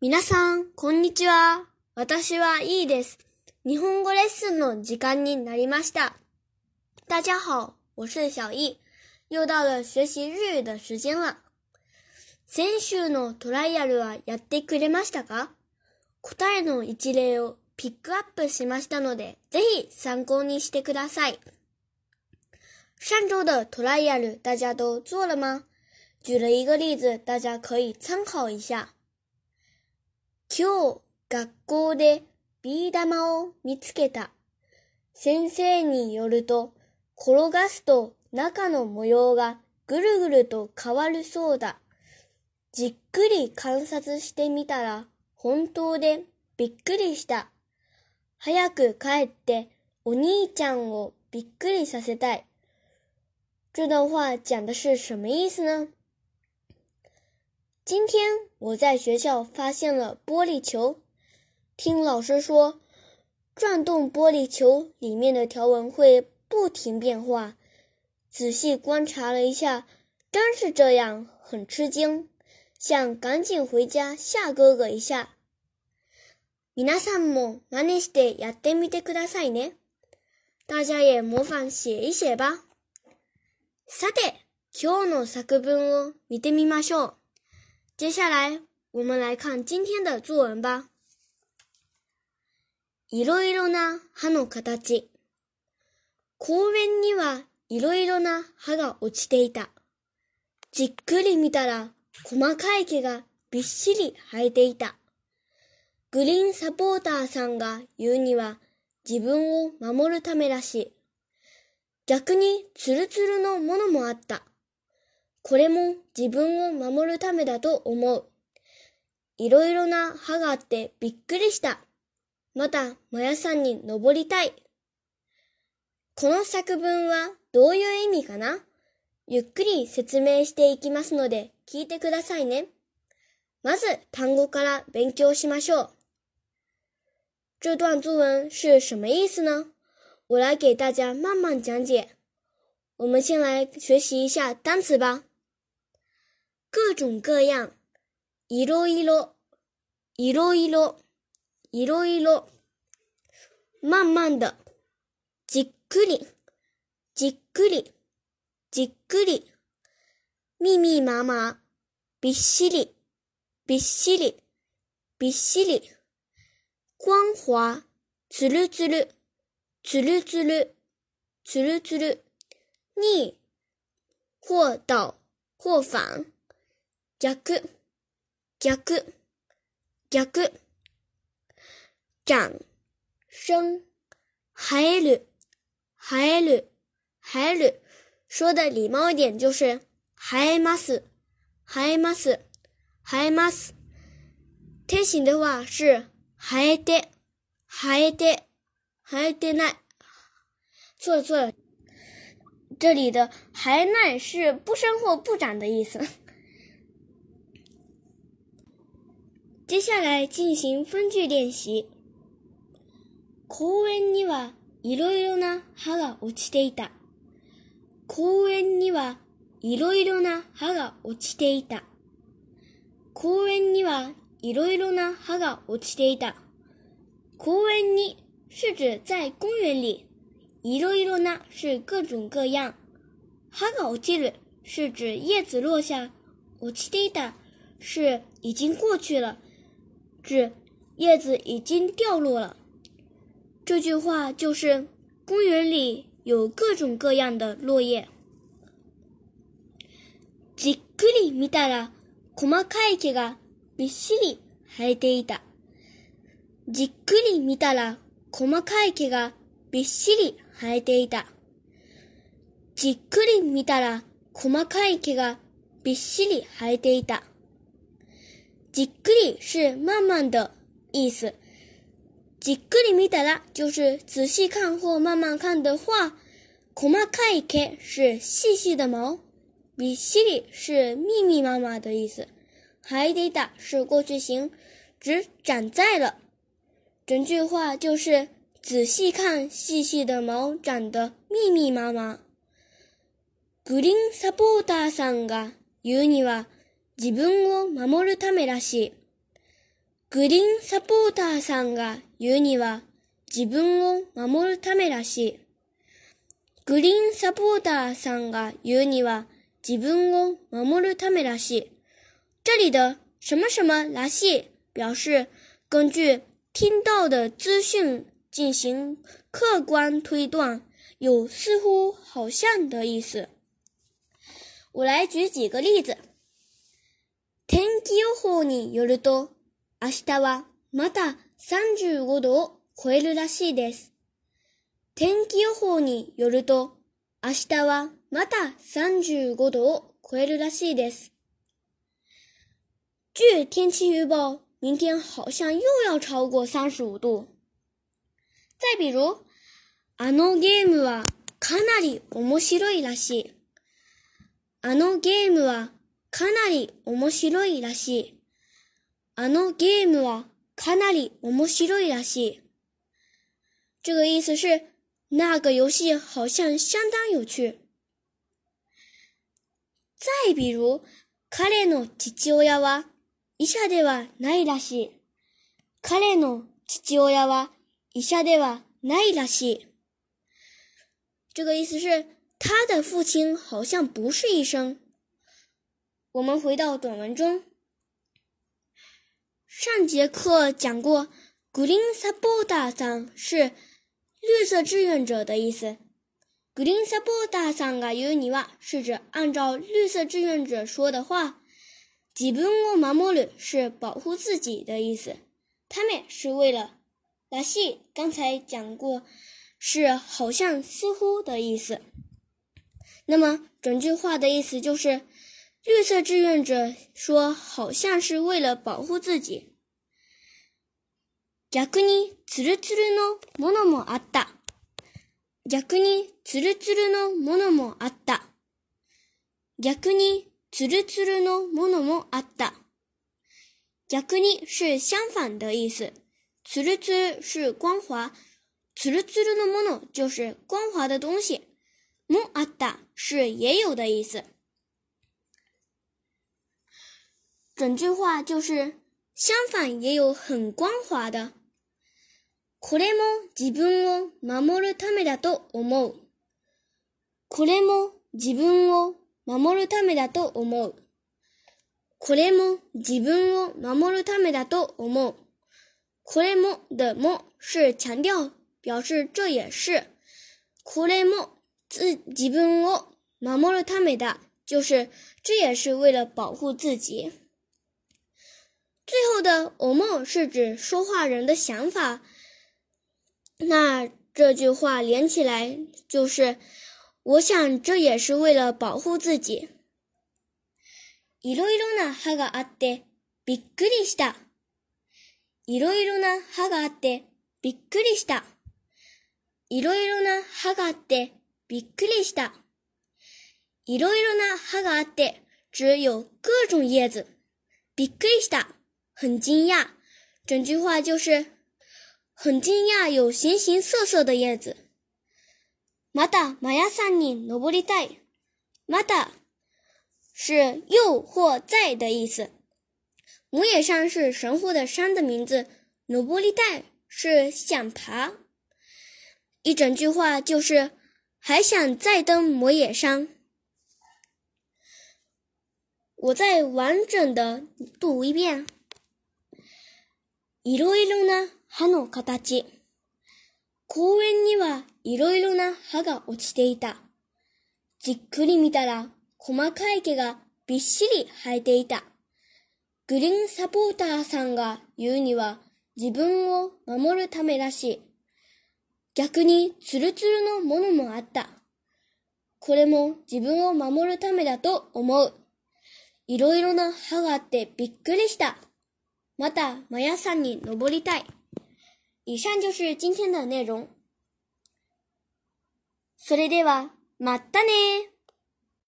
皆さん、こんにちは。私はいいです。日本語レッスンの時間になりました。大家好，我是小易。又到了学习日语的时间了。先週のトライアルはやってくれましたか？答えの一例をピックアップしましたので、ぜひ参考にしてください。上周的トライアル大家都做了吗？举了一个例子，大家可以参考一下。今日、学校でビー玉を見つけた。先生によると、転がすと中の模様がぐるぐると変わるそうだ。じっくり観察してみたら、本当でびっくりした。早く帰ってお兄ちゃんをびっくりさせたい。这段话讲的是什么意思呢？今天我在学校发现了玻璃球，听老师说，转动玻璃球里面的条纹会不停变化。仔细观察了一下，真是这样，很吃惊，想赶紧回家吓哥哥一下。皆さんも真似してやってみてくださいね。大家也模仿写一写吧。さて、今日の作文を見てみましょう。 接下来，我们来看今天的作文吧。いろいろな葉の形。公園にはいろいろな葉が落ちていた。じっくり見たら細かい毛がびっしり生えていた。グリーンサポーターさんが言うには自分を守るためらしい。逆にツルツルのものもあった。これも自分を守るためだと思う。いろいろな歯があってびっくりした。また、マヤさんに登りたい。この作文はどういう意味かな？ゆっくり説明していきますので聞いてくださいね。まず単語から勉強しましょう。这段作文是什么意思呢？我来给大家慢慢讲解。我们先来学习一下单词吧。各种各样，いろいろ、いろいろ、いろいろ。慢慢的、じっくり、じっくり、じっくり。密密麻麻、びっしり、びっしり、びっしり。光滑、つるつる、つるつる、つるつる。 逆、或倒、或反。逆、逆、逆。长、生、生える、生える、生える。说的礼貌一点就是生えます、生えます、生えます。天形的话是生えて、生えて、生えてない。错了错了， 这里的还奈是不生或不长的意思。接下来进行分句练习。公園にはいろいろな葉が落ちていた。公園にはいろいろな葉が落ちていた。公園にはいろいろな葉が落ちていた。公園に是指在公園里， いろいろな是各种各样，葉が落ちる是指叶子落下，落ちていた是已经过去了。指叶子已经掉落了。这句话就是公园里有各种各样的落叶。じっくり見たら細かい毛がびっしり生えていた。じっくり見たら細かい毛が びっしり生えていた。じっくり見たら細かい毛がびっしり生えていた。じっくり是慢慢的意思。じっくり見たら就是仔细看或慢慢看的话。細かい毛是细细的毛。びっしり是密密麻麻的意思。生えていた是过去形，指长在了。整句话就是仔细看，细细的毛长得密密麻麻。グリーンサポーターさんが言うには。自分を守るためらしい。グリーンサポーターさんが言うには自分を守るためらしい。グリーンサポーターさんが言うには自分を守るためらしい。这里的什么什么らしい表示根据听到的资讯进行客观推断，有似乎、好像的意思。我来举几个例子。天気予報によると、明日はまた35度を超えるらしいです。天気予報によると、明日はまた35度を超えるらしいです。据天气预报，明天好像又要超过35度。再比如、あのゲームはかなり面白いらしい。あのゲームはかなり面白いらしい。あのゲームはかなり面白いらしい。这个意思是，那个游戏好像相当有趣。再比如、彼の父親は医者ではないらしい。彼の父親は医者ではないらしい。这个意思是，他的父亲好像不是医生。我们回到短文中，上节课讲过，green supporter さ是绿色志愿者的意思。green supporter さんが言うには是指按照绿色志愿者说的话。自分を守る是保护自己的意思。他们是为了。 拉西刚才讲过，是好像似乎的意思。那么整句话的意思就是。绿色志愿者说：“好像是为了保护自己。”逆にツルツルのものもあった。逆にツルツルのものもあった。逆にツルツルのものもあった。逆に是相反的意思。 ツルツル是光滑，ツルツルのもの就是光滑的东西。もあった是也有的意思。整句话就是相反也有很光滑的。これも自分を守るためだと思う。これも自分を守るためだと思う。これも自分を守るためだと思う。これも的も是强调，表示这也是。これも自自分を守るためだ，就是这也是为了保护自己。最后的“我梦”是指说话人的想法，那这句话连起来就是“我想这也是为了保护自己”。いろいろな歯があってびっくりした。 いろいろな歯があってびっくりした。いろいろな歯があってびっくりした。いろいろな歯があって只有各种叶子。びっくりした。很惊讶，整句话就是很惊讶，有形形色色的叶子。また、マヤさんに登りたい。また是又或在的意思。母野山是神户的山的名字，登りたい是想爬。一整句话就是还想再登摩野山。我再完整的读一遍。いろいろな歯の形。公園にはいろいろな歯が落ちていた。じっくり見たら細かい毛がびっしり生えていた。 グリーンサポーターさんが言うには自分を守るためらしい。逆にツルツルのものもあった。これも自分を守るためだと思う。いろいろな歯があってびっくりした。また、マヤ山に登りたい。以上就是今天的内容。それでは、またね